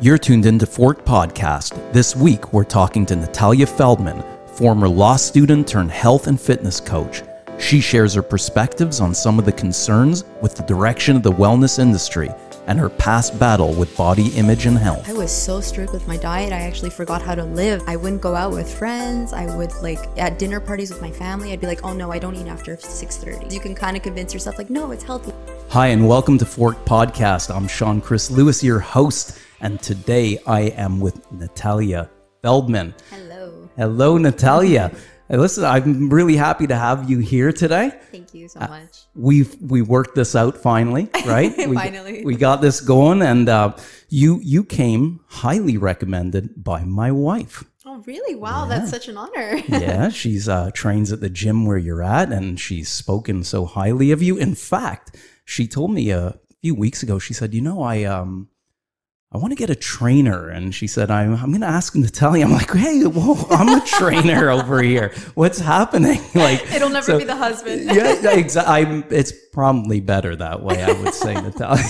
You're tuned into Fork Podcast. This week, we're talking to Natalia Feldman, former law student turned health and fitness coach. She shares her perspectives on some of the concerns with the direction of the wellness industry and her past battle with body image and health. I was so strict with my diet, I actually forgot how to live. I wouldn't go out with friends. I would like at dinner parties with my family, I'd be like, "Oh no, I don't eat after 6:30." You can kind of convince yourself like, "No, it's healthy." Hi, and welcome to Fork Podcast. I'm Sean Chris Lewis, your host, and today I am with Natalia Feldman. Hello. Hello, Natalia. Listen, I'm really happy to have you here today. Thank you so Uh, much. We've we worked this out finally, right? We- Finally. we got this going, and uh, you you came highly recommended by my wife. Oh, really? Wow, that's such an honor. Yeah, she's uh, trains at the gym where you're at, and she's spoken so highly of you. In fact, she told me a few weeks ago. She said, "You know, I um." I want to get a trainer. And she said, I'm, I'm going to ask Natalia. I'm like, hey, whoa, I'm a trainer over here. What's happening? Like, It'll never so- be the husband. yeah, yeah, exactly. I'm. It's probably better that way. I would say, Natalia.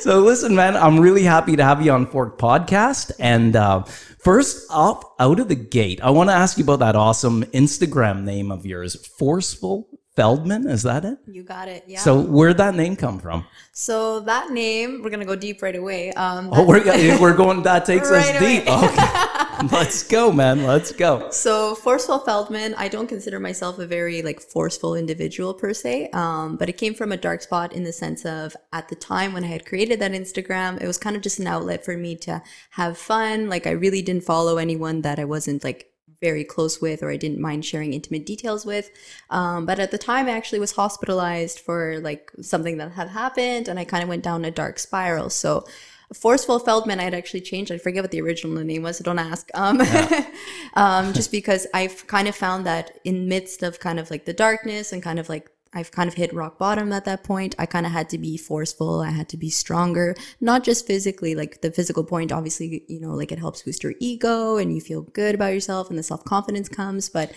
so, listen, man. I'm really happy to have you on Fork Podcast. And uh, first up, out of the gate, I want to ask you about that awesome Instagram name of yours, Forceful Feldman. Is that it? You got it. Yeah. So, where'd that name come from? So that name, we're gonna go deep right away. Um, Oh, we're we're going. That takes us Right deep. Okay, let's go, man. Let's go. So forceful Feldman, I don't consider myself a very like forceful individual per se, um, but it came from a dark spot in the sense of at the time when I had created that Instagram, it was kind of just an outlet for me to have fun. Like I really didn't follow anyone that I wasn't like very close with or I didn't mind sharing intimate details with. Um, but at the time, I actually was hospitalized for like something that had happened, and I kind of went down a dark spiral. So. Forceful Feldman, I had actually changed. I forget what the original name was, so don't ask. Um, um, just because I've kind of found that in midst of kind of like the darkness and kind of like I've kind of hit rock bottom at that point. I kind of had to be forceful. I had to be stronger, not just physically, like the physical point, obviously, you know, like it helps boost your ego and you feel good about yourself and the self confidence comes, but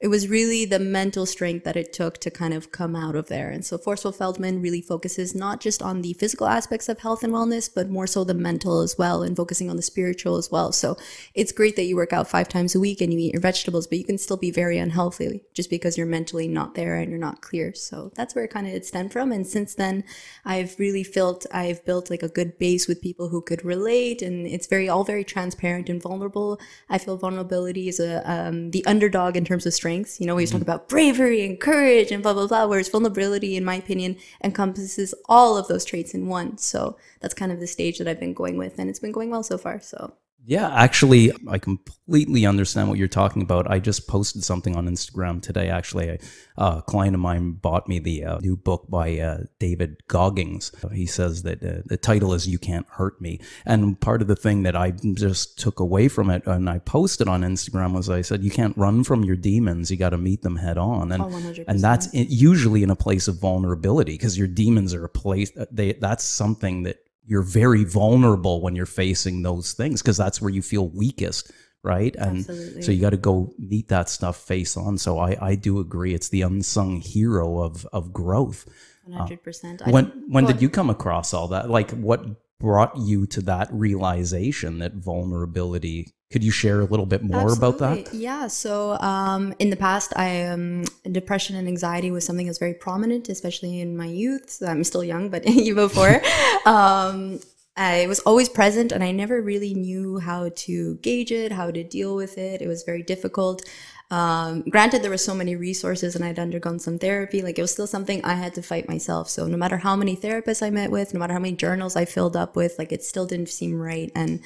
it was really the mental strength that it took to kind of come out of there. And so Forceful Feldman really focuses not just on the physical aspects of health and wellness, but more so the mental as well and focusing on the spiritual as well. So it's great that you work out five times a week and you eat your vegetables, but you can still be very unhealthy just because you're mentally not there and you're not clear. So that's where it kind of stemmed from. And since then, I've really felt I've built like a good base with people who could relate, and it's very all very transparent and vulnerable. I feel vulnerability is a um, the underdog in terms of strengths. You know, we always talk mm-hmm. about bravery and courage and blah blah blah. Whereas vulnerability, in my opinion, encompasses all of those traits in one. So that's kind of the stage that I've been going with, and it's been going well so far. So Yeah, actually, I completely understand what you're talking about. I just posted something on Instagram today. Actually, a, client of mine bought me the uh, new book by uh, David Goggins. He says that uh, the title is "You Can't Hurt Me," and part of the thing that I just took away from it, and I posted on Instagram, was I said, "You can't run from your demons. You got to meet them head on." And Oh, and that's usually in a place of vulnerability because your demons are a place they that's something that you're very vulnerable when you're facing those things because that's where you feel weakest right and Absolutely. so you got to go meet that stuff face on so i i do agree it's the unsung hero of of growth one uh, hundred percent. when when did you come across all that like what brought you to that realization that vulnerability could you share a little bit more about that Yeah. So um, in the past, I um, depression and anxiety was something that was very prominent, especially in my youth. So I'm still young, but even before. um, I was always present, and I never really knew how to gauge it, how to deal with it. It was very difficult. Um, granted, there were so many resources, and I'd undergone some therapy. Like it was still something I had to fight myself. So no matter how many therapists I met with, no matter how many journals I filled up with, like it still didn't seem right. And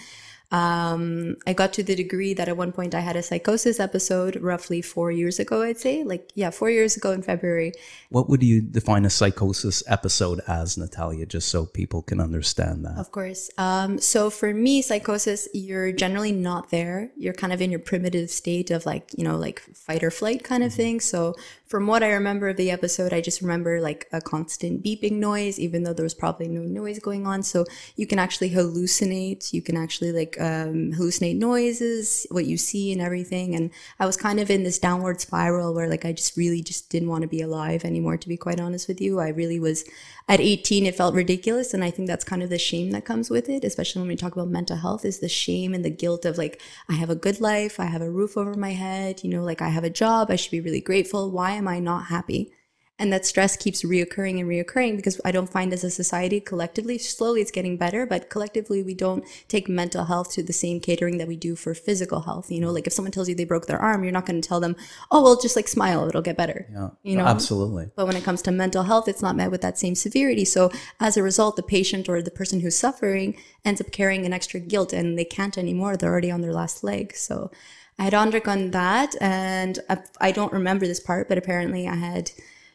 um, I got to the degree that at one point I had a psychosis episode roughly four years ago, I'd say. Like, yeah, four years ago in February. what would you define a psychosis episode as natalia just so people can understand that Of course. Um, so for me, psychosis, you're generally not there. You're kind of in your primitive state of like, you know, like fight or flight kind of thing. So from what I remember of the episode, I just remember like a constant beeping noise, even though there was probably no noise going on. So you can actually hallucinate. You can actually like um, hallucinate noises, what you see and everything. And I was kind of in this downward spiral where like I just really just didn't want to be alive anymore, to be quite honest with you. I really was at 18, it felt ridiculous. And I think that's kind of the shame that comes with it, especially when we talk about mental health, is the shame and the guilt of like, I have a good life, I have a roof over my head, you know, like I have a job, I should be really grateful. Why am I not happy? And that stress keeps reoccurring and reoccurring because I don't find as a society collectively, slowly it's getting better, but collectively we don't take mental health to the same catering that we do for physical health. You know, mm. like if someone tells you they broke their arm, you're not going to tell them, oh, well, just like smile, it'll get better. Yeah, You know, absolutely. but when it comes to mental health, it's not met with that same severity. So as a result, the patient or the person who's suffering ends up carrying an extra guilt and they can't anymore. They're already on their last leg. So I had undergone that and I, I don't remember this part, but apparently I had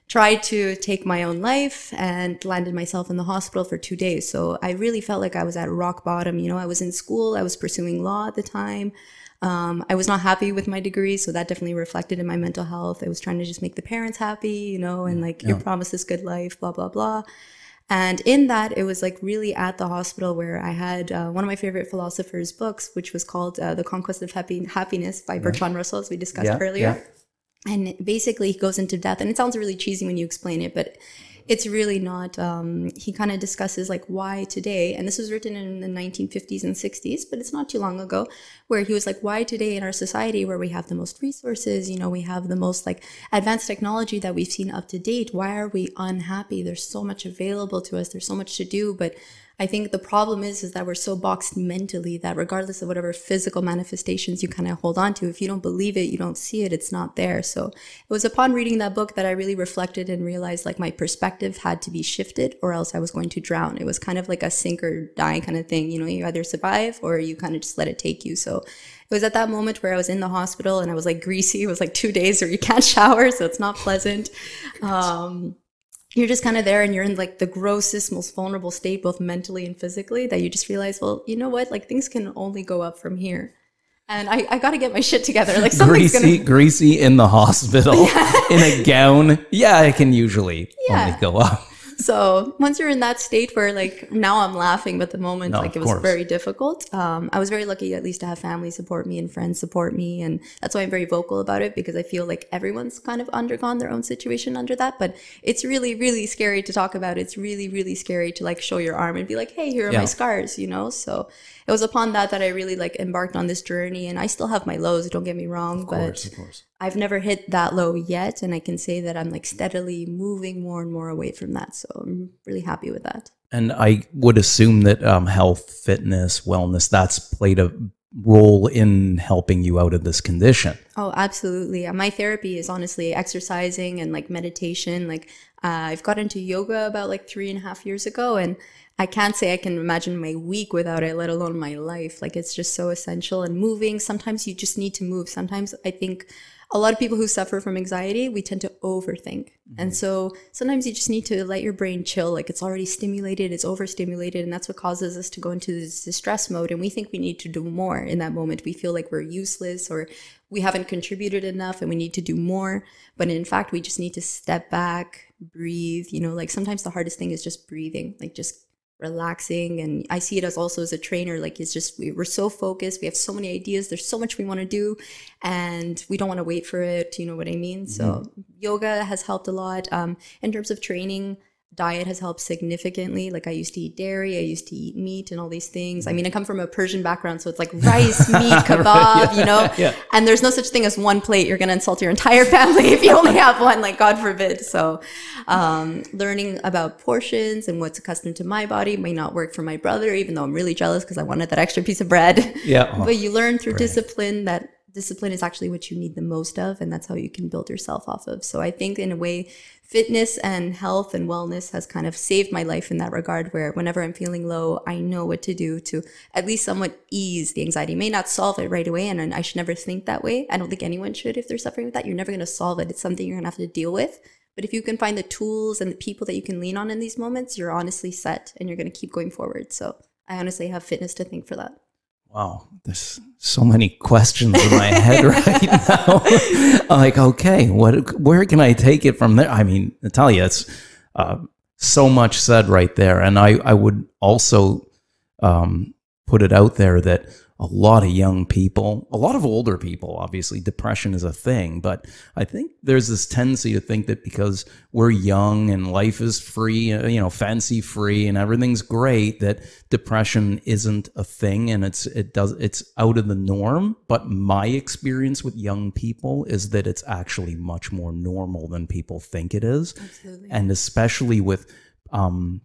tried to take my own life and landed myself in the hospital for two days. So I really felt like I was at rock bottom. You know, I was in school, I was pursuing law at the time. Um, I was not happy with my degree, so that definitely reflected in my mental health. I was trying to just make the parents happy, you know, and like your promise is good life, blah blah blah. And in that, it was like really at the hospital where I had uh, one of my favorite philosophers' books, which was called uh, "The Conquest of Happy- Happiness" by Bertrand Russell, as we discussed Yeah, earlier yeah. And basically he goes into death. And it sounds really cheesy when you explain it but it's really not um, he kind of discusses like why today? And this was written in the 1950s and 60s but it's not too long ago where he was like why today in our society where we have the most resources you know we have the most like advanced technology that we've seen up to date why are we unhappy? There's so much available to us. There's so much to do but I think the problem is is that we're so boxed mentally that regardless of whatever physical manifestations you kind of hold on to, if you don't believe it, you don't see it, it's not there. So it was upon reading that book that I really reflected and realized like my perspective had to be shifted or else I was going to drown. It was kind of like a sink or die kind of thing. You know, you either survive or you kind of just let it take you. So it was at that moment where I was in the hospital and I was like greasy. It was like two days where you can't shower, so it's not pleasant. Um, you're just kind of there and you're in like the grossest, most vulnerable state, both mentally and physically, that you just realize, well, you know what? Like things can only go up from here. And I, I got to get my shit together. Like something's Greasy, gonna. greasy in the hospital in a gown. Yeah, I can usually Yeah. only go up. So once you're in that state where like now I'm laughing, but the moment No, like it was course. very difficult. Um, I was very lucky at least to have family support me and friends support me, and that's why I'm very vocal about it because I feel like everyone's kind of undergone their own situation under that. But it's really really scary to talk about. It's really really scary to like show your arm and be like, hey, here are Yeah. my scars, you know. So it was upon that that I really like embarked on this journey, and I still have my lows. Don't get me wrong, but course. I've never hit that low yet, and I can say that I'm like steadily moving more and more away from that. So I'm really happy with that. And I would assume that um, health, fitness, wellness, that's played a role in helping you out of this condition. Oh, absolutely. Uh, My therapy is honestly exercising and like meditation. Like uh, I've got into yoga about like three and a half years ago, and I can't say I can imagine my week without it, let alone my life. Like it's just so essential and moving. Sometimes you just need to move. Sometimes I think a lot of people who suffer from anxiety, we tend to overthink. And mm-hmm. so sometimes you just need to let your brain chill. Like it's already stimulated, it's overstimulated. And that's what causes us to go into this distress mode. And we think we need to do more in that moment. We feel like we're useless or we haven't contributed enough and we need to do more. But in fact, we just need to step back, breathe. You know, like sometimes the hardest thing is just breathing, like just relaxing and i see it as also as a trainer like it's just we, we're so focused we have so many ideas there's so much we want to do and we don't want to wait for it you know what i mean? So yoga has helped a lot um, in terms of training diet has helped significantly. Like i used to eat dairy i used to eat meat and all these things. I mean i come from a persian background so it's like rice meat kebab you know? yeah. and there's no such thing as one plate. You're going to insult your entire family if you only have one like god forbid. So um, learning about portions and what's accustomed to my body may not work for my brother even though i'm really jealous because i wanted that extra piece of bread. Yeah. but you learn through discipline that discipline is actually what you need the most of and that's how you can build yourself off of. So i think in a way fitness and health and wellness has kind of saved my life in that regard where whenever i'm feeling low i know what to do to at least somewhat ease the anxiety. May not solve it right away and, i should never think that way. I don't think anyone should if they're suffering with that. You're never going to solve it. It's something you're going to have to deal with. But if you can find the tools and the people that you can lean on in these moments you're honestly set and you're going to keep going forward. So i honestly have fitness to thank for that Wow, there's so many questions in my head right now. I'm like, okay, what? Where can I take it from there? I mean, Natalia, it's uh, so much said right there, and I I would also um, put it out there that a lot of young people, a lot of older people, obviously, depression is a thing. But I think there's this tendency to think that because we're young and life is free, uh, you know, fancy free and everything's great, that depression isn't a thing and it's it does it's out of the norm. But my experience with young people is that it's actually much more normal than people think it is. Absolutely. And especially with um,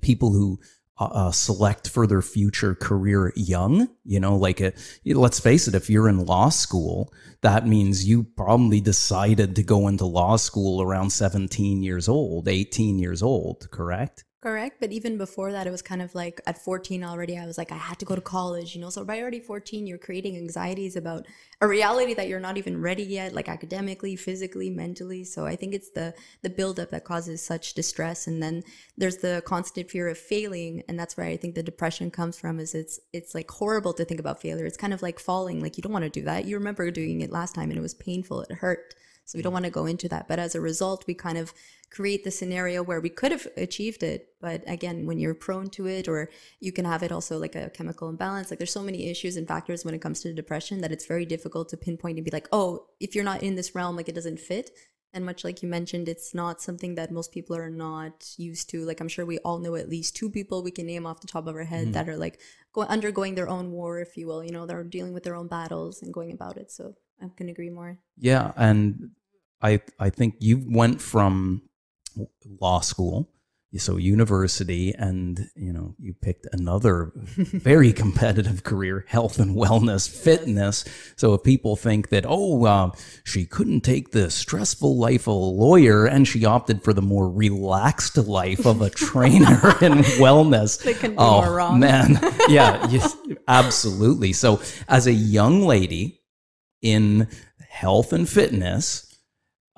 people who uh, uh, select for their future career young. You know, like a, let's face it, if you're in law school, that means you probably decided to go into law school around 17 years old, 18 years old, correct? Correct. But even before that, it was kind of like at 14 already, I was like, I had to go to college, you know? So by already 14, you're creating anxieties about a reality that you're not even ready yet, like academically, physically, mentally. So I think it's the, the buildup that causes such distress. And then there's the constant fear of failing. And that's where I think the depression comes from is it's, it's like horrible to think about failure. It's kind of like falling. Like you don't want to do that. You remember doing it last time and it was painful. It hurt. So we don't want to go into that. But as a result, we kind of create the scenario where we could have achieved it. But again, when you're prone to it, or you can have it also like a chemical imbalance, like there's so many issues and factors when it comes to depression that it's very difficult to pinpoint and be like, oh, if you're not in this realm, like it doesn't fit. And much like you mentioned, it's not something that most people are not used to. Like I'm sure we all know at least two people we can name off the top of our head mm-hmm. that are like go- undergoing their own war, if you will. You know, they're dealing with their own battles and going about it. So I can agree more. Yeah, and I I think you went from law school so university and you know you picked another very competitive career health and wellness fitness. So if people think that oh uh, she couldn't take the stressful life of a lawyer and she opted for the more relaxed life of a trainer in wellness. They can be oh more wrong. man. Yeah yes, absolutely. So as a young lady in health and fitness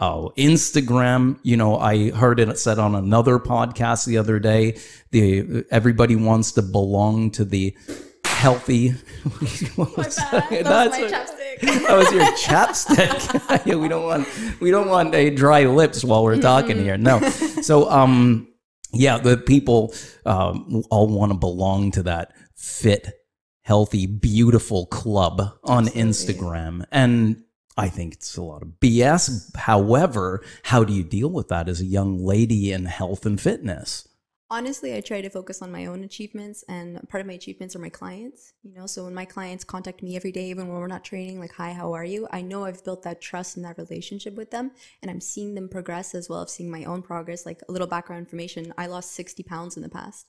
Oh, Instagram, you know, I heard it said on another podcast the other day, the everybody wants to belong to the healthy what was that? that? That's was my chapstick. that was your chapstick. yeah, we don't want we don't want a dry lips while we're talking mm-hmm. here. No. So um yeah, the people um, all want to belong to that fit, healthy, beautiful club on Absolutely. Instagram. And I think it's a lot of BS. However, how do you deal with that as a young lady in health and fitness? Honestly, I try to focus on my own achievements, and part of my achievements are my clients. You know, so when my clients contact me every day, even when we're not training, like, "Hi, how are you?" I know I've built that trust and that relationship with them, and I'm seeing them progress as well as seeing my own progress. Like a little background information: I lost 60 pounds in the past.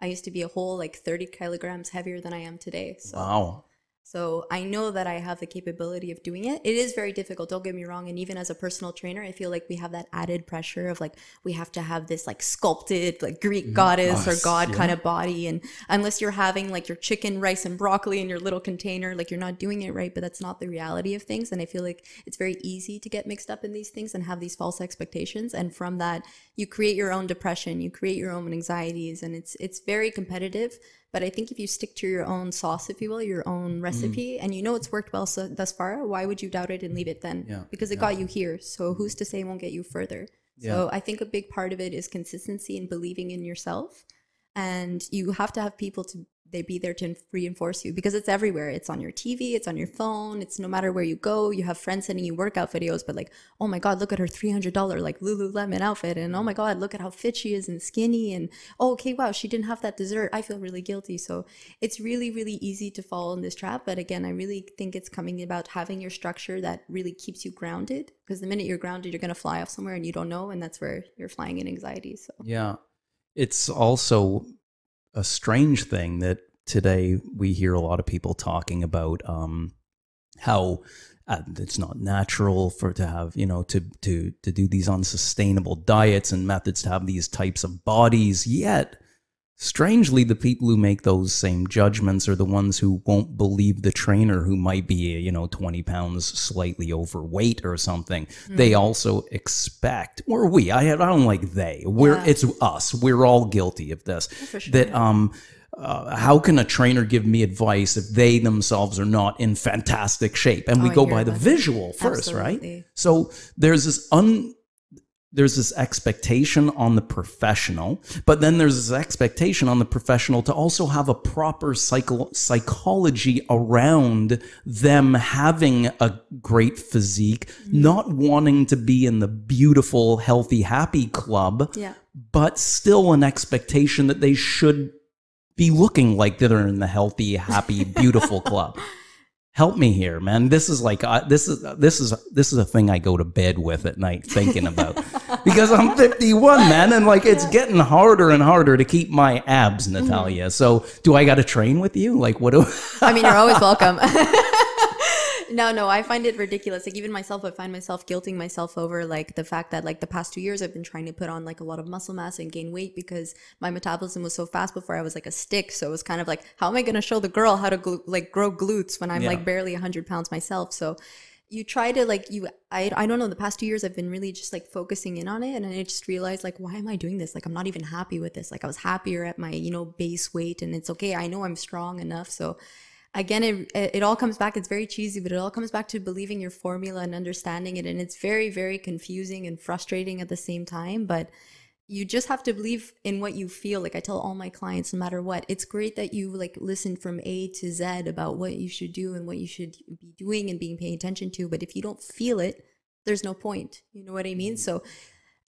I used to be a whole like 30 kilograms heavier than I am today. So wow. So I know that I have the capability of doing it. It is very difficult, don't get me wrong. And even as a personal trainer, I feel like we have that added pressure of like, we have to have this like sculpted, like Greek mm-hmm. goddess or god yeah. kind of body. And unless you're having like your chicken, rice, and broccoli in your little container, like you're not doing it right, but that's not the reality of things. And I feel like it's very easy to get mixed up in these things and have these false expectations. And from that, you create your own depression, you create your own anxieties, and it's it's very competitive but I think if you stick to your own sauce, if you will, your own mm. recipe, mm. and you know it's worked well so, thus far, why would you doubt it and leave it then? Yeah. Because it yeah. got you here. So who's to say it won't get you further? Yeah. So I think a big part of it is consistency and believing in yourself. And you have to have people to they be there to reinforce you because it's everywhere. It's on your TV, it's on your phone, it's no matter where you go. You have friends sending you workout videos, but like, oh my God, look at her $300 like Lululemon outfit. And oh my God, look at how fit she is and skinny. And oh, okay, wow, she didn't have that dessert. I feel really guilty. So it's really, really easy to fall in this trap. But again, I really think it's coming about having your structure that really keeps you grounded because the minute you're grounded, you're going to fly off somewhere and you don't know. And that's where you're flying in anxiety. So, yeah. It's also a strange thing that today we hear a lot of people talking about um, how uh, it's not natural for to have you know to to to do these unsustainable diets and methods to have these types of bodies yet strangely the people who make those same judgments are the ones who won't believe the trainer who might be you know 20 pounds slightly overweight or something. Mm. they also expect or we i, I don't like they. We're yeah. it's us. We're all guilty of this. Sure, that um uh, how can a trainer give me advice if they themselves are not in fantastic shape? And we oh, go by the visual first Absolutely. right so there's this un there's this expectation on the professional, but then there's this expectation on the professional to also have a proper psycho- psychology around them having a great physique, mm-hmm. not wanting to be in the beautiful, healthy, happy club, Yeah. but still an expectation that they should be looking like they're in the healthy, happy, beautiful club. Help me here, man. This is like uh, this is this is this is a thing I go to bed with at night thinking about because I'm 51, man, and like it's getting harder and harder to keep my abs, Natalia. So, do I got to train with you? Like, what do? I mean, you're always welcome. no, no, I find it ridiculous. Like even myself, I find myself guilting myself over like the fact that like the past two years I've been trying to put on like a lot of muscle mass and gain weight because my metabolism was so fast before I was like a stick. So it was kind of like, how am I going to show the girl how to glu- like grow glutes when I'm Yeah. like barely 100 pounds myself? So you try to like you I, I don't know the past two years i've been really just like focusing in on it and i just realized like why am i doing this like i'm not even happy with this like i was happier at my you know base weight and it's okay i know i'm strong enough so again it, it all comes back it's very cheesy but it all comes back to believing your formula and understanding it and it's very very confusing and frustrating at the same time but you just have to believe in what you feel. Like i tell all my clients no matter what it's great that you like listen from a to z about what you should do and what you should be doing and being paying attention to but if you don't feel it there's no point. You know what i mean? Mm-hmm. So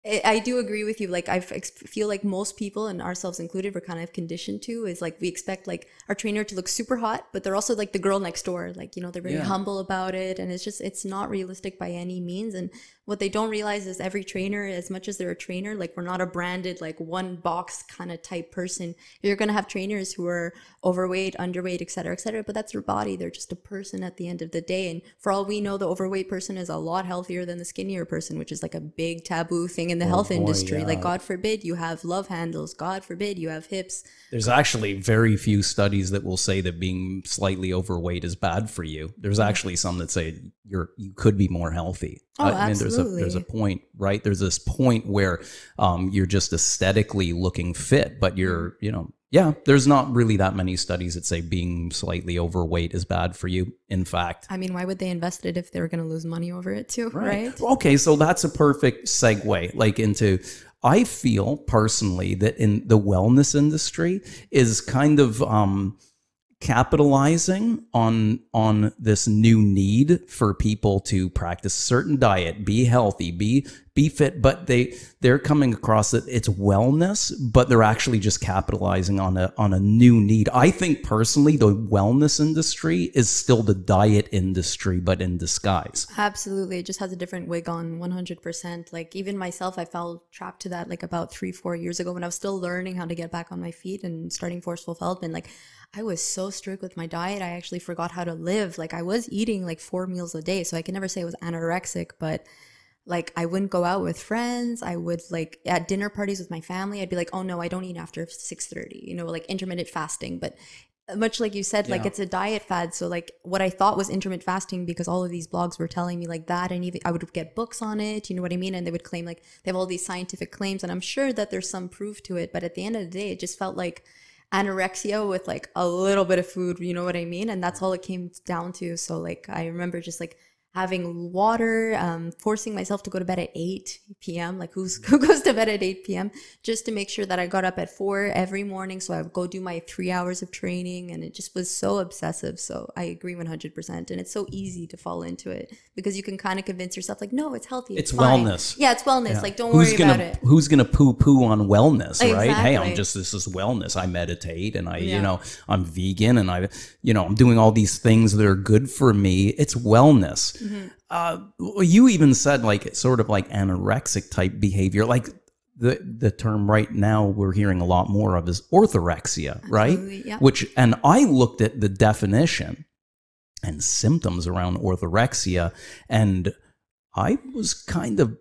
I I do agree with you. Like I feel like most people, and ourselves included, we're kind of conditioned to is like we expect like our trainer to look super hot, but they're also like the girl next door. Like you know they're very Yeah. humble about it, and it's just it's not realistic by any means. And what they don't realize is every trainer, as much as they're a trainer, like we're not a branded like one box kind of type person. You're gonna have trainers who are overweight, underweight, et cetera, et cetera. But that's their body. They're just a person at the end of the day. And for all we know, the overweight person is a lot healthier than the skinnier person, which is like a big taboo thing in the health boy, industry. yeah. Like God forbid you have love handles. God forbid you have hips. There's actually very few studies that will say that being slightly overweight is bad for you. There's actually some that say you're you could be more healthy. Oh, I mean, a there's a point, right? There's this point where um, you're just aesthetically looking fit, but you're Mm-hmm. you know yeah. There's not really that many studies that say being slightly overweight is bad for you. In fact, I mean, why would they invest it if they were going to lose money over it too? Right. Okay, so that's a perfect segue like into I feel personally that in the wellness industry is kind of um capitalizing on on this new need for people to practice a certain diet, be healthy, be be fit, but they they're coming across that it's wellness, but they're actually just capitalizing on a on a new need. I think personally the wellness industry is still the diet industry but in disguise. Absolutely. It just has a different wig on 100%. Like, even myself, I fell trapped to that like about three, four years ago when I was still learning how to get back on my feet and starting Forceful Feldman. Like, I was so strict with my diet. I actually forgot how to live. Like, I was eating like four meals a day. So I can never say I was anorexic, but like I wouldn't go out with friends. I would like at dinner parties with my family. I'd be like, oh no, I don't eat after six thirty. You know, like intermittent fasting. But much like you said, like it's a diet fad. So like what I thought was intermittent fasting because all of these blogs were telling me like that, and even I would get books on it. You know what I mean? And they would claim like they have all these scientific claims, and I'm sure that there's some proof to it. But at the end of the day, it just felt like anorexia with like a little bit of food. You know what I mean? And that's all it came down to. So like I remember just like having water, um, forcing myself to go to bed at 8 p.m. Like who's who goes to bed at 8 p.m. just to make sure that I got up at four every morning. So I would go do my three hours of training and it just was so obsessive. So I agree 100%. And it's so easy to fall into it because you can kind of convince yourself like, no, it's healthy. It's fine." wellness. Yeah, it's wellness. Like don't who's worry gonna about it. who's gonna poo poo on wellness, right? Hey, I'm just this is wellness. I meditate and I, you know, I'm vegan and I, you know, I'm doing all these things that are good for me. It's wellness. Mm-hmm. Uh, you even said like it's sort of like anorexic type behavior, like. The, the term right now we're hearing a lot more of is orthorexia, right? Yeah. Which and I looked at the definition and symptoms around orthorexia and I was kind of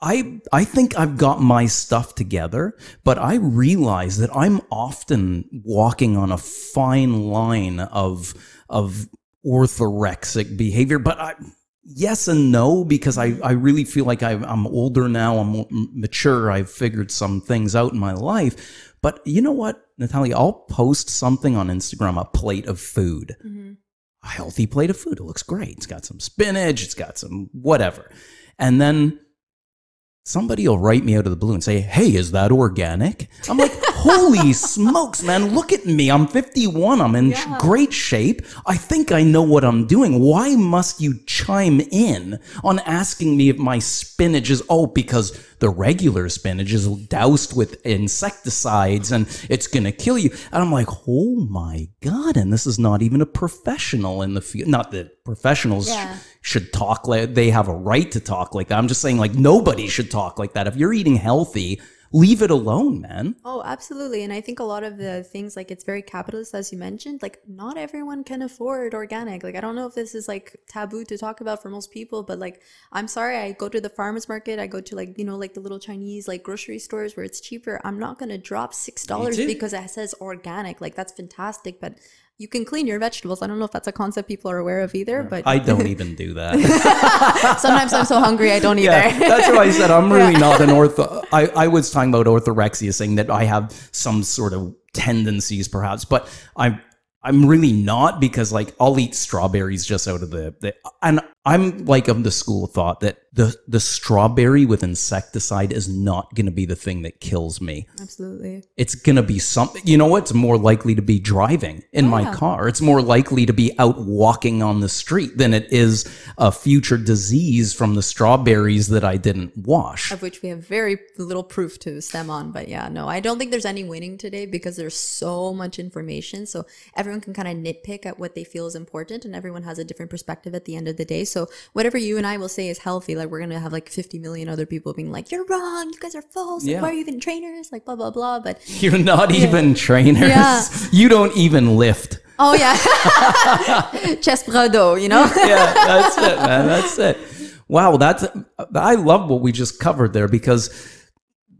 I I think I've got my stuff together, but I realize that I'm often walking on a fine line of of orthorexic behavior, but I yes and no because I, I really feel like I, I'm older now. I'm mature. I've figured some things out in my life. But you know what, Natalia? I'll post something on Instagram, a plate of food, mm-hmm. a healthy plate of food. It looks great. It's got some spinach. It's got some whatever. And then somebody will write me out of the blue and say, Hey, is that organic? I'm like, Holy smokes, man, look at me. I'm 51. I'm in Yeah. great shape. I think I know what I'm doing. Why must you chime in on asking me if my spinach is, oh, because the regular spinach is doused with insecticides and it's going to kill you. And I'm like, oh my God. And this is not even a professional in the field. Not that professionals Yeah. sh- should talk like they have a right to talk like that. I'm just saying, like, nobody should talk like that. If you're eating healthy, leave it alone, man. Oh, absolutely. And I think a lot of the things, like it's very capitalist, as you mentioned, like not everyone can afford organic. Like, I don't know if this is like taboo to talk about for most people, but like, I'm sorry, I go to the farmer's market, I go to like, you know, like the little Chinese like grocery stores where it's cheaper. I'm not going to drop $6 because it says organic. Like, that's fantastic. But you can clean your vegetables. I don't know if that's a concept people are aware of either, but I don't even do that. sometimes I'm so hungry I don't either. Yeah, that's why I said I'm really not an ortho. I, I was talking about orthorexia, saying that I have some sort of tendencies, perhaps, but I'm I'm really not because like I'll eat strawberries just out of the, the and I'm like of the school of thought that the the strawberry with insecticide is not going to be the thing that kills me. Absolutely. It's going to be something. You know what? It's more likely to be driving in my oh, car. It's more likely to be out walking on the street than it is a future disease from the strawberries that I didn't wash. of which we have very little proof to stem on. But yeah, no, I don't think there's any winning today because there's so much information. So everyone can kind of nitpick at what they feel is important, and everyone has a different perspective at the end of the day. So whatever you and I will say is healthy, like we're gonna have like 50 million other people being like, "You're wrong. You guys are false. Like, Why are you even trainers? Like blah blah blah." But You're not even trainers. Yeah. You don't even lift. oh yeah, chest brado, you know. yeah, that's it, man. That's it. Wow, that's I love what we just covered there because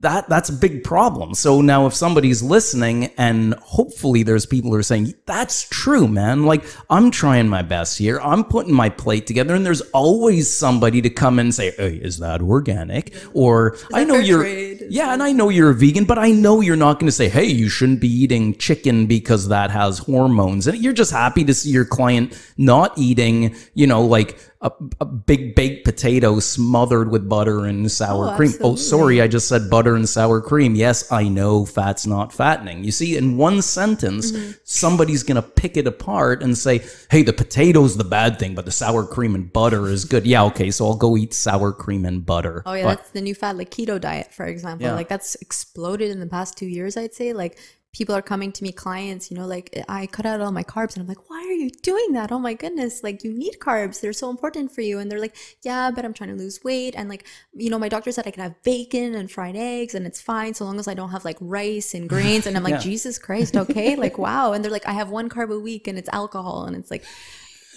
that that's a big problem. So now if somebody's listening and hopefully there's people who are saying that's true, man. Like I'm trying my best here. I'm putting my plate together and there's always somebody to come and say, "Hey, is that organic?" Or I know you're? Yeah, and I know you're a vegan, but I know you're not going to say, "Hey, you shouldn't be eating chicken because that has hormones." And you're just happy to see your client not eating, you know, like a, a big baked potato smothered with butter and sour Oh, cream. Oh, sorry, I just said butter and sour cream. Yes, I know fat's not fattening. You see, in one sentence, Mm-hmm. somebody's going to pick it apart and say, "Hey, the potato's the bad thing, but the sour cream and butter is good." Yeah, okay, so I'll go eat sour cream and butter. Oh yeah, But- that's the new fad, like keto diet, for example. Yeah. Like that's exploded in the past two years, I'd say. Like people are coming to me, clients, you know, like I cut out all my carbs, and I'm like, why are you doing that? Oh my goodness, like you need carbs; they're so important for you. And they're like, yeah, but I'm trying to lose weight, and like, you know, my doctor said I can have bacon and fried eggs, and it's fine so long as I don't have like rice and grains. And I'm like, Yeah. Jesus Christ, okay, like wow. And they're like, I have one carb a week, and it's alcohol, and it's like.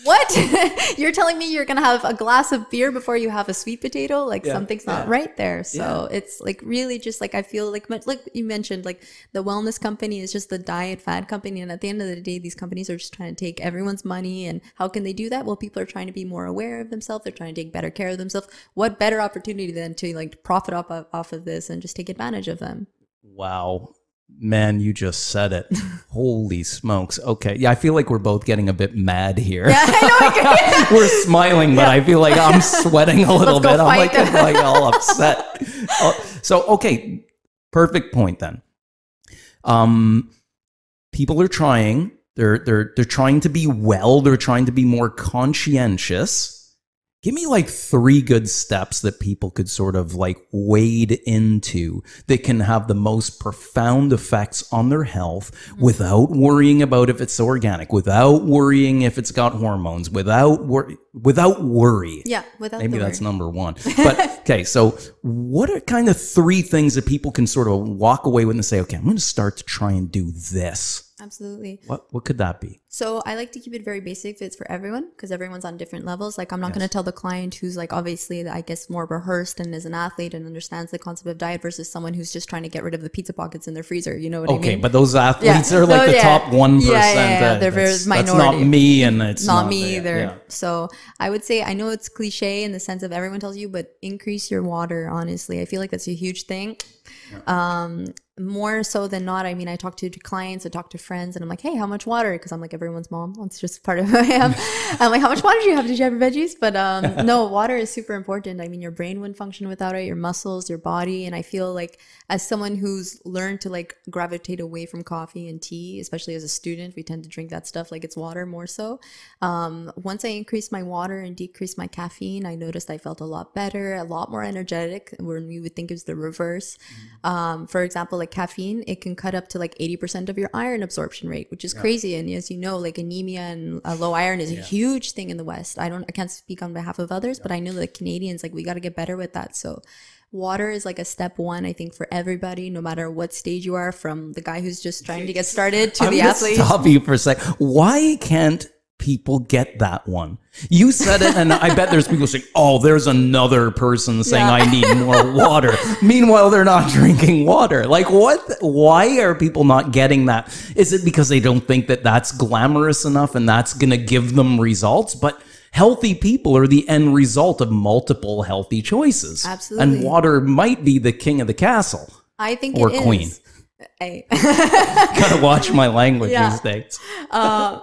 What? you're telling me you're gonna have a glass of beer before you have a sweet potato? Like Yeah, something's not yeah. right there. So it's like really just like I feel like much like you mentioned, like the wellness company is just the diet fad company, and at the end of the day, these companies are just trying to take everyone's money. And how can they do that? Well, people are trying to be more aware of themselves. They're trying to take better care of themselves. What better opportunity than to like profit off of, off of this and just take advantage of them? Wow. Man, you just said it. Holy smokes. Okay. Yeah, I feel like we're both getting a bit mad here. we're smiling, but I feel like I'm sweating a little bit. I'm like. I'm like all upset. Uh, so, okay. Perfect point then. Um, people are trying. They're they're they're trying to be well. They're trying to be more conscientious. Give me like three good steps that people could sort of like wade into that can have the most profound effects on their health hmm. without worrying about if it's organic, without worrying if it's got hormones, without wor- without worry. Yeah, without Maybe that's number one. But okay, so what are kind of three things that people can sort of walk away with and say, okay, I'm going to start to try and do this? Absolutely. What what could that be? So I like to keep it very basic. It's for everyone because everyone's on different levels. Like I'm not going to tell the client who's like obviously I guess more rehearsed and is an athlete and understands the concept of diet versus someone who's just trying to get rid of the pizza pockets in their freezer. You know what I mean? Okay, but those athletes Yeah. are like No, the yeah. top one Yeah, percent. yeah, yeah. They're very that's, that's not me, and it's not, not, me either. So I would say I know it's cliche in the sense of everyone tells you, but increase your water. Honestly, I feel like that's a huge thing. Um, more so than not, I mean, I talk to clients, I talk to friends, and I'm like, hey, how much water? Because I'm like everyone's mom. That's just part of who I am. I'm like, how much water do you have? Did you have your veggies? But um, no, water is super important. I mean, your brain wouldn't function without it, your muscles, your body. And I feel like as someone who's learned to like gravitate away from coffee and tea, especially as a student, we tend to drink that stuff like it's water more so. Um, once I increased my water and decreased my caffeine, I noticed I felt a lot better, a lot more energetic when we would think it's the reverse. Um, for example, like caffeine, it can cut up to like 80% of your iron absorption rate, which is crazy. And as you know, like anemia and uh, low iron is a huge thing in the West. I don't, I can't speak on behalf of others, but I know that Canadians, like, we got to get better with that. So, water is like a step one, I think, for everybody, no matter what stage you are, from the guy who's just trying to get started to I'm the athlete. Stop you for a sec. Why can't people get that one? You said it, and I bet there's people saying, "Oh, there's another person saying Yeah. I need more water." Meanwhile, they're not drinking water. Like, what? Why are people not getting that? Is it because they don't think that that's glamorous enough and that's going to give them results? But healthy people are the end result of multiple healthy choices. Absolutely. And water might be the king of the castle. I think Or it is. Hey. Gotta watch my language Yeah. these days. Um,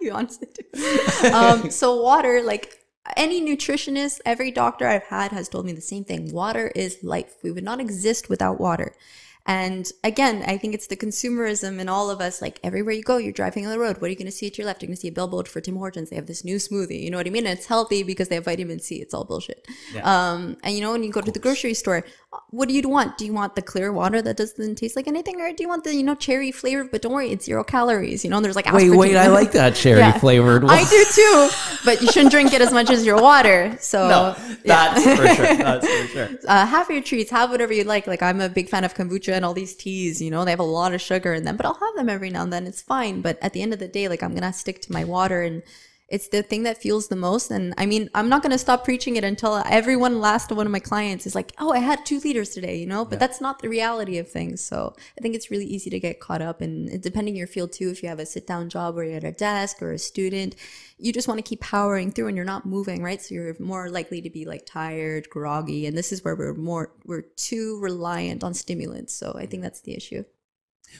he wants to do. Um, so water, like any nutritionist, every doctor I've had has told me the same thing. Water is life. We would not exist without water. And again, I think it's the consumerism in all of us. Like everywhere you go, you're driving on the road. What are you going to see at your left? You're going to see a billboard for Tim Hortons. They have this new smoothie. You know what I mean? And it's healthy because they have vitamin C. It's all bullshit. Um, and you know, when you go to the grocery store, what do you want? Do you want the clear water that doesn't taste like anything, or do you want the you know cherry flavored? But don't worry, it's zero calories. You know, and there's like Wait, aspartame. wait, I like that cherry Yeah. flavored one. I do too, but you shouldn't drink it as much as your water. So No, yeah. that's for sure. That's for sure. uh, have your treats, have whatever you like. Like I'm a big fan of kombucha and all these teas. You know, they have a lot of sugar in them, but I'll have them every now and then. It's fine. But at the end of the day, like I'm gonna stick to my water, and it's the thing that fuels the most. And I mean, I'm not gonna stop preaching it until everyone last one of my clients is like, "Oh, I had two liters today," you know. But that's not the reality of things. So I think it's really easy to get caught up, and depending your field too. If you have a sit down job or you're at a desk or a student, you just want to keep powering through and you're not moving right so you're more likely to be like tired groggy and this is where we're more we're too reliant on stimulants so i think that's the issue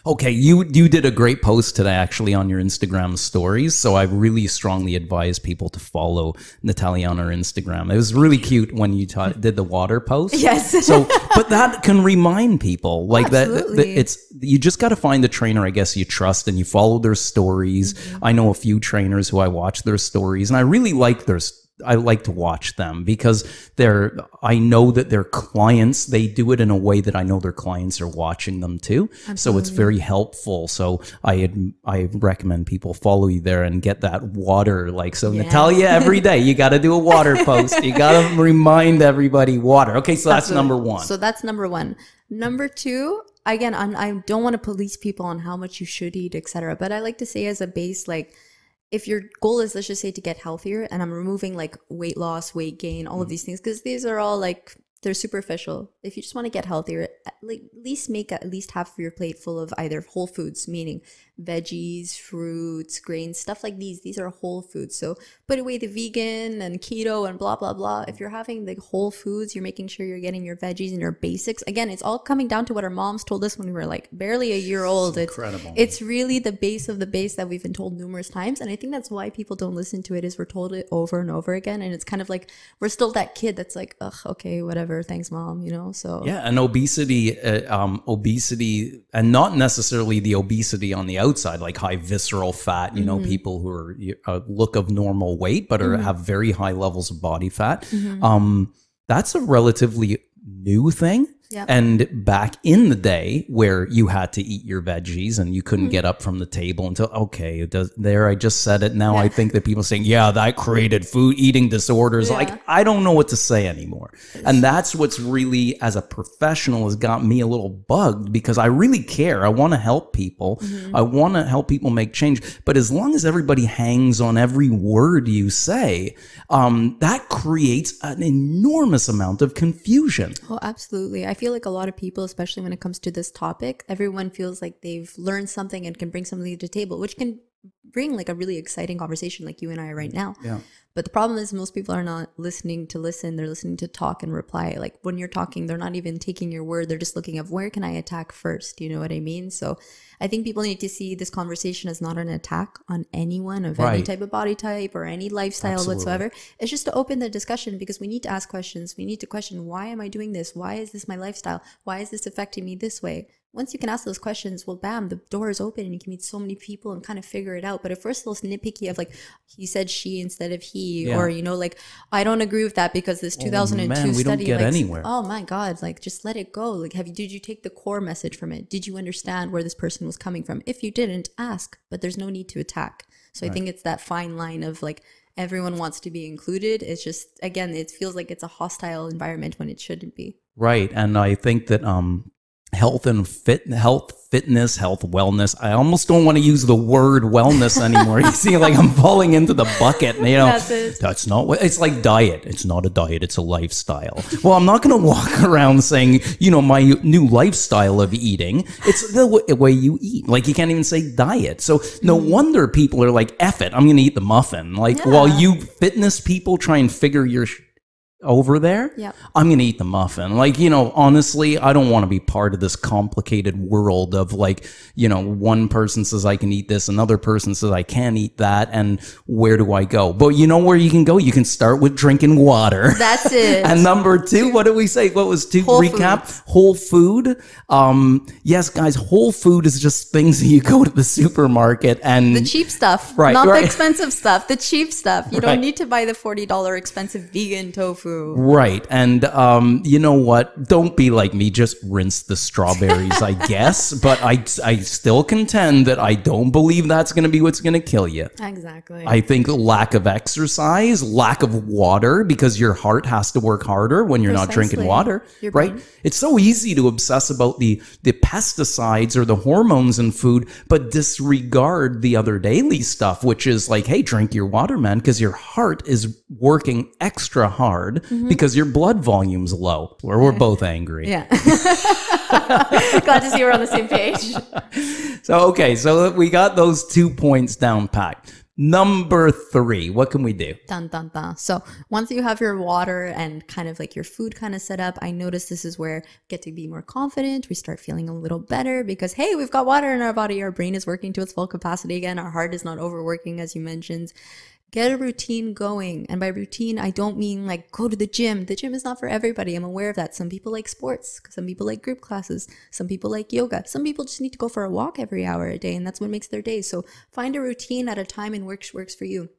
Okay, you you did a great post today actually on your Instagram stories. So I really strongly advise people to follow Natalia on her Instagram. It was really cute when you ta- did the water post. Yes. So, but that can remind people like that, that it's you just got to find the trainer I guess you trust and you follow their stories. Mm-hmm. I know a few trainers who I watch their stories and I really like their I like to watch them because they're I know that their clients they do it in a way that I know their clients are watching them too. So it's very helpful. So I I recommend people follow you there and get that water like so Natalia every day you got to do a water post. You got to remind everybody water. Okay, so that's number 1. so that's number one number two again I'm, i don't want to police people on how much you should eat etc but i like to say as a base like if your goal is let's just say to get healthier and i'm removing like weight loss weight gain all of mm. these things because these are all like they're superficial. If you just want to get healthier at least make at least half of your plate full of either whole foods meaning veggies fruits grains stuff like these. These are whole foods. So put away the vegan and keto and blah blah blah. If you're having the whole foods you're making sure you're getting your veggies and your basics. Again it's all coming down to what our moms told us when we were like barely a year old. It's incredible. it's really the base of the base that we've been told numerous times. And i think that's why people don't listen to it is we're told it over and over again. And it's kind of like we're still that kid that's like ugh okay whatever. Thanks mom you know? So Yeah, and obesity, uh, um, obesity, and not necessarily the obesity on the outside, like high visceral fat. You know, Mm-hmm. people who are a look of normal weight but are have very high levels of body fat. Mm-hmm. Um, that's a relatively new thing. Yeah. And back in the day where you had to eat your veggies and you couldn't Mm-hmm. get up from the table until okay, it does there I just said it. Now I think that people saying, Yeah, that created food eating disorders. Yeah. Like I don't know what to say anymore. And that's what's really as a professional has got me a little bugged because I really care. I want to help people. Mm-hmm. I want to help people make change. But as long as everybody hangs on every word you say, um, that creates an enormous amount of confusion. Oh, absolutely. I feel like a lot of people, especially when it comes to this topic, everyone feels like they've learned something and can bring something to the table, which can bring like a really exciting conversation like you and I are right mm, now. Yeah. But the problem is most people are not listening to listen. They're listening to talk and reply. Like when you're talking, they're not even taking your word. They're just looking of where can I attack first? You know what I mean? So I think people need to see this conversation as not an attack on anyone of any type of body type or any lifestyle Absolutely. whatsoever. It's just to open the discussion because we need to ask questions. We need to question why am I doing this? Why is this my lifestyle? Why is this affecting me this way? Once you can ask those questions, well, bam, the door is open and you can meet so many people and kind of figure it out. But if we're still nitpicky of like, he said she instead of he, Yeah. or, you know, like, I don't agree with that because this 2002 man, we don't study, get like, anywhere. oh my God, like, just let it go. Like, have you, did you take the core message from it? Did you understand where this person was coming from? If you didn't, ask, but there's no need to attack. So I think it's that fine line of like, everyone wants to be included. It's just, again, it feels like it's a hostile environment when it shouldn't be. Right. And I think that um health and fit health fitness health wellness. I almost don't want to use the word wellness anymore. You see like i'm falling into the bucket you know? That's it. that's not what it's like diet. It's not a diet it's a lifestyle. Well i'm not going to walk around saying you know my new lifestyle of eating it's the w- way you eat. Like you can't even say diet. So no mm. wonder people are like F it i'm going to eat the muffin. Like while you fitness people try and figure your sh- over there Yep. I'm gonna eat the muffin. Like, you know, honestly, I don't want to be part of this complicated world of like, you know, one person says I can eat this, another person says I can't eat that, and where do I go? But you know where you can go? You can start with drinking water. That's it. And number two, what did we say? What was two? Whole recap whole food. Um, yes, guys, whole food is just things that you go to the supermarket and the cheap stuff, Right, not right. the expensive stuff. The cheap stuff. You Right. don't need to buy the forty dollar expensive vegan tofu. Right. And um, you know what? Don't be like me. Just rinse the strawberries, I guess. But I, I still contend that I don't believe that's going to be what's going to kill you. Exactly. I think lack of exercise, lack of water, because your heart has to work harder when you're not drinking Precisely. water, Your right? It's so easy to obsess about the the pesticides or the hormones in food, but disregard the other daily stuff, which is like, hey, drink your water, man, because your heart is working extra hard Mm-hmm. because your blood volume's low. Where we're both angry. yeah. Glad to see we're on the same page. So okay, so we got those two points down packed. Number three, what can we do? Dun dun dun. So once you have your water and kind of like your food kind of set up, I notice this is where we get to be more confident. We start feeling a little better because hey, we've got water in our body. Our brain is working to its full capacity again. Our heart is not overworking, as you mentioned. Get a routine going. And by routine, I don't mean like go to the gym. The gym is not for everybody. I'm aware of that. Some people like sports. Some people like group classes. Some people like yoga. Some people just need to go for a walk every hour a day. And that's what makes their day. So find a routine at a time and works works for you.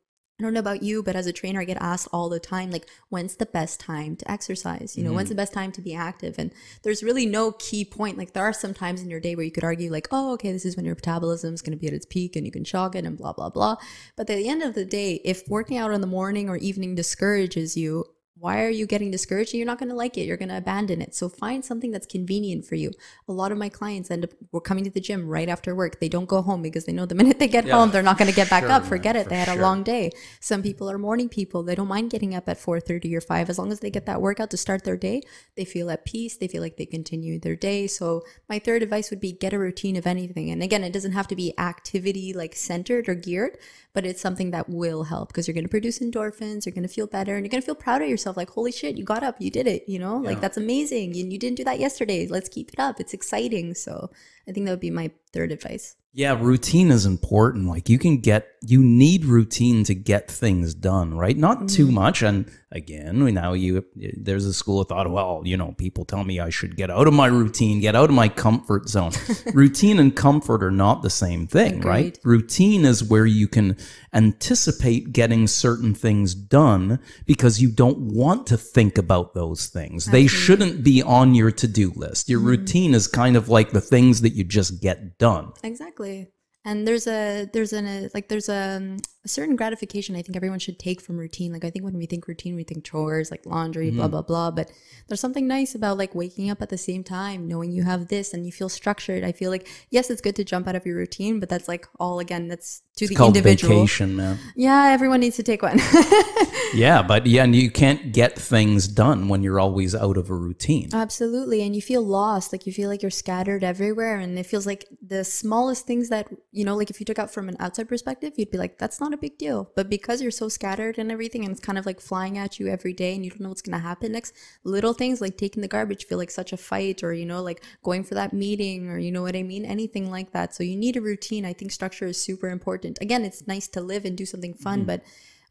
I don't know about you, but as a trainer, I get asked all the time, like, when's the best time to exercise? You know, when's the mm-hmm. best time to be active? And there's really no key point. Like, there are some times in your day where you could argue, like, oh, okay, this is when your metabolism is going to be at its peak and you can jog it and blah, blah, blah. But at the end of the day, if working out in the morning or evening discourages you, why are you getting discouraged? You're not going to like it. You're going to abandon it. So find something that's convenient for you. A lot of my clients end up we're coming to the gym right after work. They don't go home because they know the minute they get home, they're not going to get back Sure, up. man, Forget it. for They had a long day. Some people are morning people. They don't mind getting up at 4:30 or 5 as long as they get that workout to start their day. They feel at peace. They feel like they continue their day. So my third advice would be get a routine of anything. And again, it doesn't have to be activity like centered or geared, but it's something that will help because you're going to produce endorphins, you're going to feel better, and you're going to feel proud of yourself like holy shit, you got up, you did it, you know? Like that's amazing. And you didn't do that yesterday. Let's keep it up. It's exciting. So I think that would be my third advice. Yeah, routine is important. Like you can get, you need routine to get things done, right? Not too mm-hmm. much. And again, now you there's a school of thought. Well, you know, people tell me I should get out of my routine, get out of my comfort zone. routine and comfort are not the same thing, right? Routine is where you can anticipate getting certain things done because you don't want to think about those things. They shouldn't be on your to-do list. Your mm-hmm. routine is kind of like the things that you just get done. Exactly. And there's a there's an a, like there's a um, a certain gratification I think everyone should take from routine. Like I think when we think routine, we think chores, like laundry, Mm-hmm. blah blah blah. But there's something nice about like waking up at the same time, knowing you have this, and you feel structured. I feel like yes, it's good to jump out of your routine, but that's like all again, that's to the Called individual. vacation, man. Yeah, everyone needs to take one. Yeah, but yeah, and you can't get things done when you're always out of a routine. Absolutely. And you feel lost. Like you feel like you're scattered everywhere. And it feels like the smallest things that, you know, like if you took out from an outside perspective, you'd be like, that's not a big deal. But because you're so scattered and everything, and it's kind of like flying at you every day and you don't know what's going to happen next, little things like taking the garbage feel like such a fight or, you know, like going for that meeting or, you know what I mean? Anything like that. So you need a routine. I think structure is super important. Again, it's nice to live and do something fun, but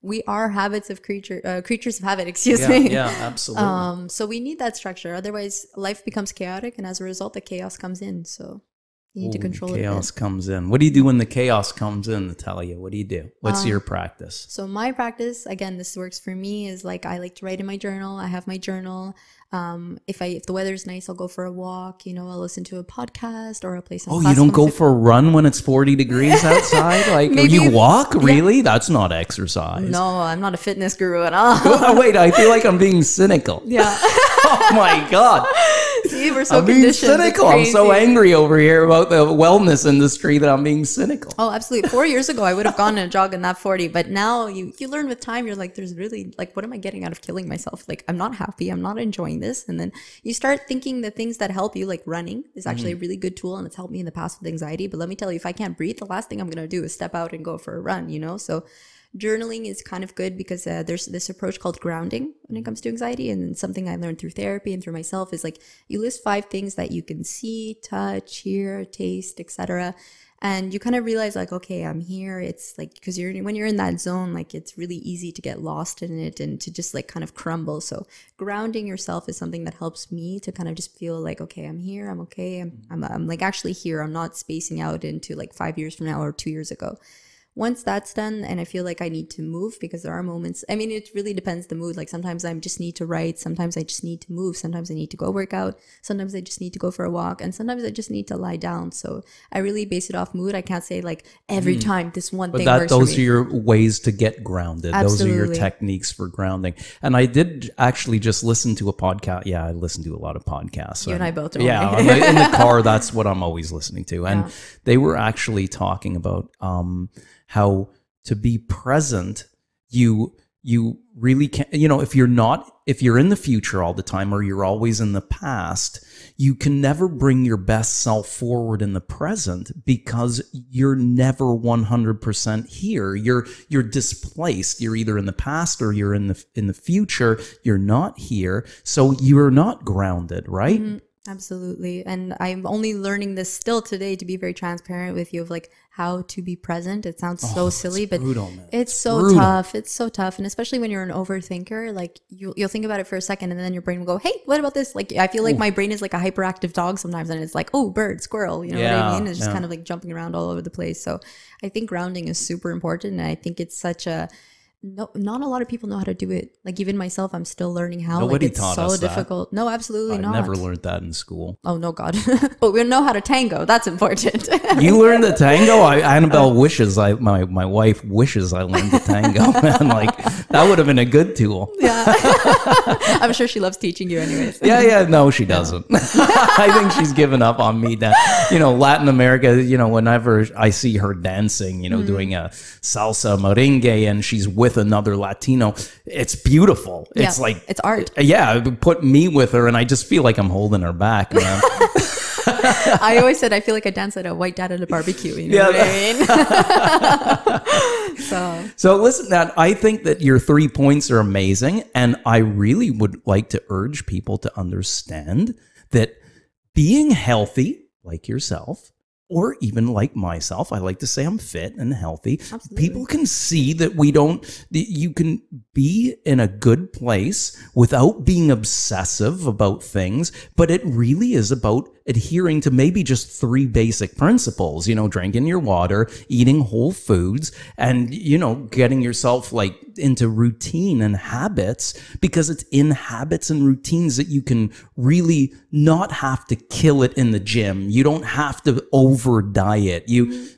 we are habits of creature uh, creatures of habit excuse yeah, me yeah, absolutely. um, so we need that structure. Otherwise, life becomes chaotic, and as a result, the chaos comes in. So you need to Ooh, control it. chaos comes in. What do you do when the chaos comes in, Natalia? What do you do? What's Um, your practice? So my practice, again, this works for me. Is like I like to write in my journal. I have my journal. Um, if I if the weather's nice, I'll go for a walk. You know, I'll listen to a podcast or I'll play some. Oh, you don't go for a run when it's 40 degrees outside? Like, Maybe- you walk? Really? That's not exercise. No, I'm not a fitness guru at all. Oh, wait, I feel like I'm being cynical. yeah, Oh my God. see, we're so I'm being cynical. I'm so angry over here about the wellness industry that I'm being cynical. Oh, absolutely. Four years ago, I would have gone on a jog in that 40, but now you, you learn with time, you're like, there's really, like, what am I getting out of killing myself? Like, I'm not happy. I'm not enjoying this. And then you start thinking the things that help you, like running is actually a really good tool and it's helped me in the past with anxiety. But let me tell you, if I can't breathe, the last thing I'm going to do is step out and go for a run, you know? So, journaling is kind of good because uh, there's this approach called grounding when it comes to anxiety and something i learned through therapy and through myself is like you list five things that you can see touch hear taste etc and you kind of realize like okay i'm here. It's like because you're when you're in that zone like it's really easy to get lost in it and to just like kind of crumble. So grounding yourself is something that helps me to kind of just feel like okay i'm here i'm okay i'm, mm-hmm. I'm, I'm like actually here. I'm not spacing out into like five years from now or two years ago once that's done and i feel like i need to move because there are moments i mean it really depends the mood like sometimes i just need to write sometimes i just need to move sometimes i need to go work out sometimes i just need to go for a walk and sometimes i just need to lie down so i really base it off mood i can't say like every time this one But thing that works those are your ways to get grounded. Those are your techniques for grounding. And I did actually just listen to a podcast. Yeah, I listen to a lot of podcasts. You and I both, Yeah, in the car. That's what I'm always listening to. And they were actually talking about um, how to be present. You you really can't. You know, if you're not, if you're in the future all the time, or you're always in the past, you can never bring your best self forward in the present because you're never 100% here you're you're displaced you're either in the past or you're in the in the future you're not here so you're not grounded right mm-hmm. Absolutely. And I'm only learning this still today to be very transparent with you of like how to be present. It sounds so oh, silly, but brutal, man. it's so brutal. tough. It's so tough. And especially when you're an overthinker, like you, you'll think about it for a second and then your brain will go, Hey, what about this? Like, I feel like my brain is like a hyperactive dog sometimes. And it's like, Oh, bird, squirrel. You know what I mean? It's just yeah. kind of like jumping around all over the place. So I think grounding is super important. And I think it's such a, no, not a lot of people know how to do it. Like even myself, I'm still learning how. Nobody like it's taught so us that. difficult. No, absolutely i not. never learned that in school Oh no, God! but we know how to tango. That's important. you learned the tango I, annabelle wishes i my, my wife wishes i learned the tango man like that would have been a good tool yeah, I'm sure she loves teaching you, anyways. Yeah, yeah, no, she doesn't. I think she's given up on me. That you know, Latin America. You know, whenever I see her dancing, you know, mm-hmm. doing a salsa merengue, and she's with another Latino, it's beautiful. It's Yeah, like, it's art. yeah, put me with her, and I just feel like I'm holding her back, man. I always said I feel like I dance at a white dad at a barbecue. You know Yeah. what I mean? so So listen, that I think that your three points are amazing, and I really would like to urge people to understand that being healthy, like yourself, or even like myself, I like to say I'm fit and healthy. Absolutely. People can see that we don't. that You can be in a good place without being obsessive about things, but it really is about adhering to maybe just three basic principles. You know, drinking your water, eating whole foods, and you know, getting yourself like into routine and habits because it's in habits and routines that you can really not have to kill it in the gym. You don't have to over diet. You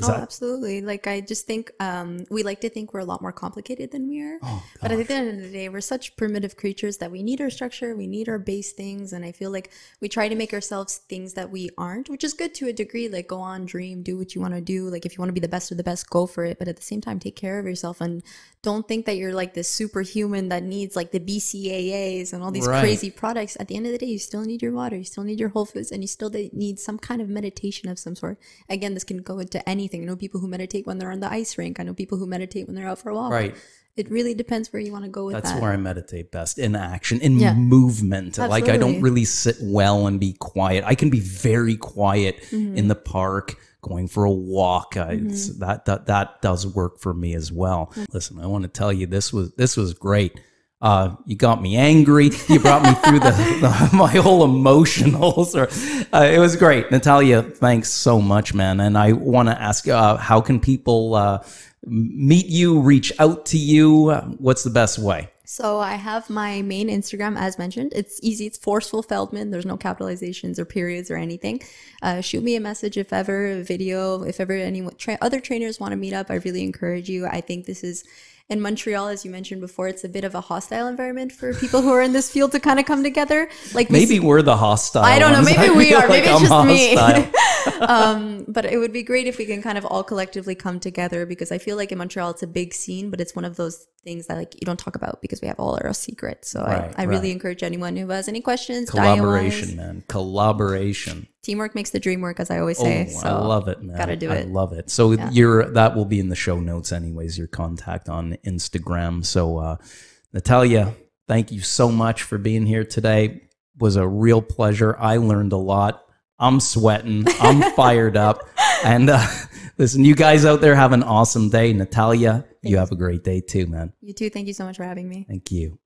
Is oh, that- absolutely. Like I just think um, we like to think we're a lot more complicated than we are. Oh, But at the end of the day, we're such primitive creatures that we need our structure, we need our base things, and I feel like we try to make ourselves things that we aren't, which is good to a degree. Like go on, dream, do what you want to do. Like if you want to be the best of the best, go for it. But at the same time, take care of yourself and don't think that you're like this superhuman that needs like the BCAAs and all these Right. crazy products. At the end of the day, you still need your water, you still need your whole foods, and you still need some kind of meditation of some sort. Again, this can go into anything. I know people who meditate when they're on the ice rink. I know people who meditate when they're out for a walk right. it really depends where you want to go with that. That's that. where I meditate best in action, in Yeah. movement. Like I don't really sit well and be quiet. I can be very quiet Mm-hmm. in the park, going for a walk. It's, that that that does work for me as well. Listen, I want to tell you this was this was great. Uh, you got me angry. You brought me through the, the my whole emotionals. Or uh, it was great, Natalia. Thanks so much, man. And I want to ask, uh, how can people uh, meet you, reach out to you? What's the best way? So I have my main Instagram, as mentioned. It's easy. It's forceful Feldman. There's no capitalizations or periods or anything. Uh, shoot me a message if ever a video, if ever anyone tra- other trainers want to meet up. I really encourage you. I think this is in Montreal, as you mentioned before, it's a bit of a hostile environment for people who are in this field to kind of come together. Like Maybe we're the hostile. I don't know. Maybe we are. Maybe it's just hostile. me. Um, but it would be great if we can kind of all collectively come together because I feel like in Montreal it's a big scene, but it's one of those things that like you don't talk about because we have all our secrets. So Right, I, I really encourage anyone who has any questions. Collaboration, man. Collaboration. teamwork makes the dream work, as I always say. Oh, so I love it, man. gotta do I it. love it. So your that will be in the show notes, anyways. Your contact on Instagram. So uh, Natalia, thank you so much for being here today. Was a real pleasure. I learned a lot. I'm sweating. I'm fired up. And uh, listen, you guys out there have an awesome day. Natalia, you have a great day too, man. You too. Thank you so much for having me. Thank you.